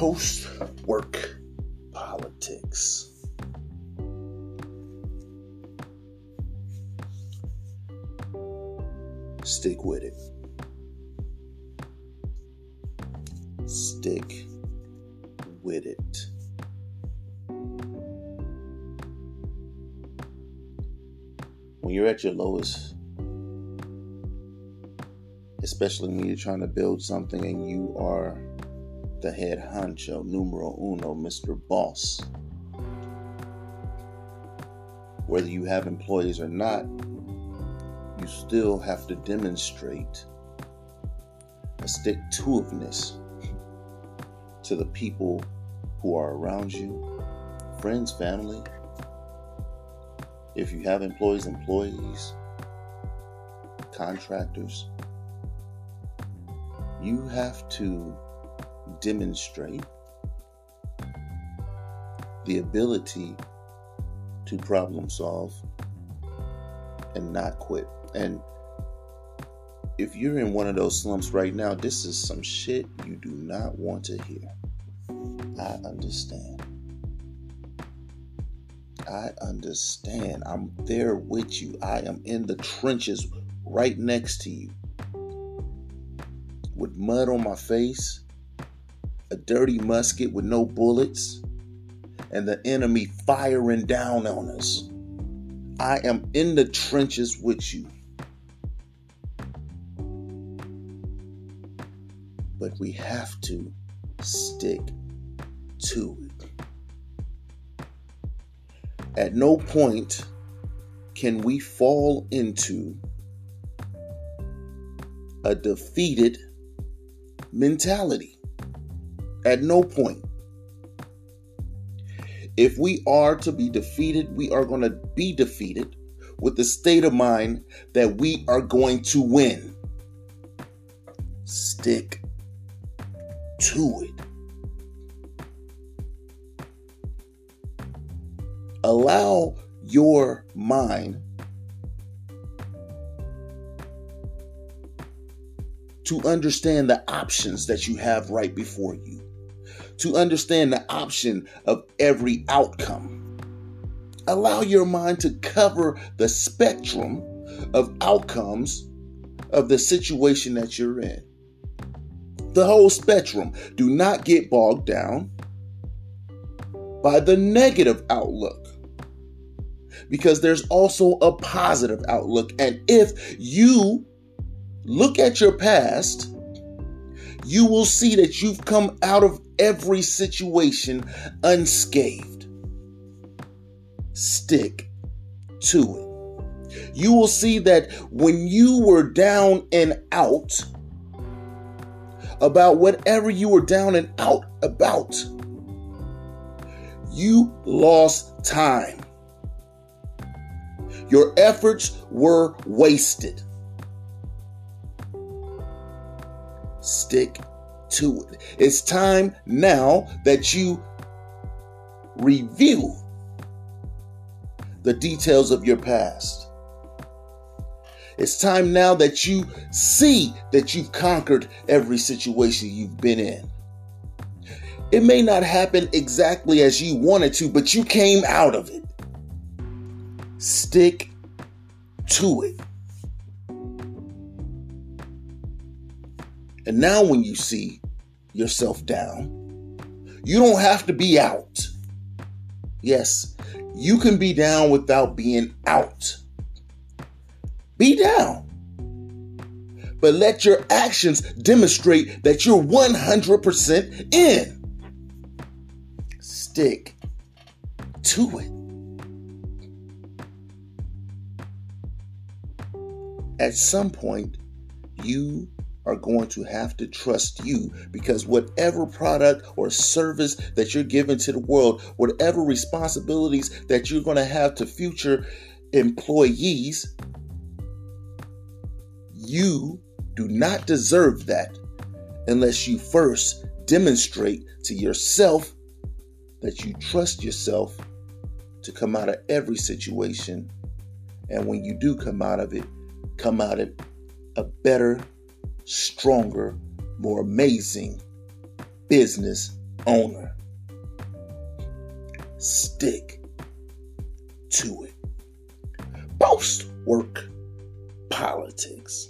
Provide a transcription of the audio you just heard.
Post work politics. Stick with it. Stick with it. When you're at your lowest, especially when you're trying to build something and you are the head honcho, numero uno, Mr. Boss. Whether you have employees or not, you still have to demonstrate a stick to itiveness to the people who are around you, friends, family. If you have employees, employees, contractors, you have to demonstrate the ability to problem solve and not quit. And if you're in one of those slumps right now, this is some shit you do not want to hear. I understand. I understand. I'm there with you. I am in the trenches right next to you. With mud on my face, a dirty musket with no bullets, and the enemy firing down on us. I am in the trenches with you. But we have to stick to it. At no point can we fall into a defeated mentality. At no point. If we are to be defeated, we are going to be defeated with the state of mind that we are going to win. Stick to it. Allow your mind to understand the options that you have right before you, to understand the option of every outcome. Allow your mind to cover the spectrum of outcomes of the situation that you're in. The whole spectrum. Do not get bogged down by the negative outlook because there's also a positive outlook. And if you look at your past, you will see that you've come out of every situation unscathed. Stick to it. You will see that when you were down and out about whatever you were down and out about, you lost time. Your efforts were wasted. Stick to it. It's time now that you review the details of your past. It's time now that you see that you've conquered every situation you've been in. It may not happen exactly as you wanted to, but you came out of it. Stick to it. And now, when you see yourself down, you don't have to be out. Yes, you can be down without being out. Be down. But let your actions demonstrate that you're 100% in. Stick to it. At some point, you are going to have to trust you because whatever product or service that you're giving to the world, whatever responsibilities that you're going to have to future employees, you do not deserve that unless you first demonstrate to yourself that you trust yourself to come out of every situation. And when you do come out of it, come out of a better stronger, more amazing business owner. Stick to it. Post work politics.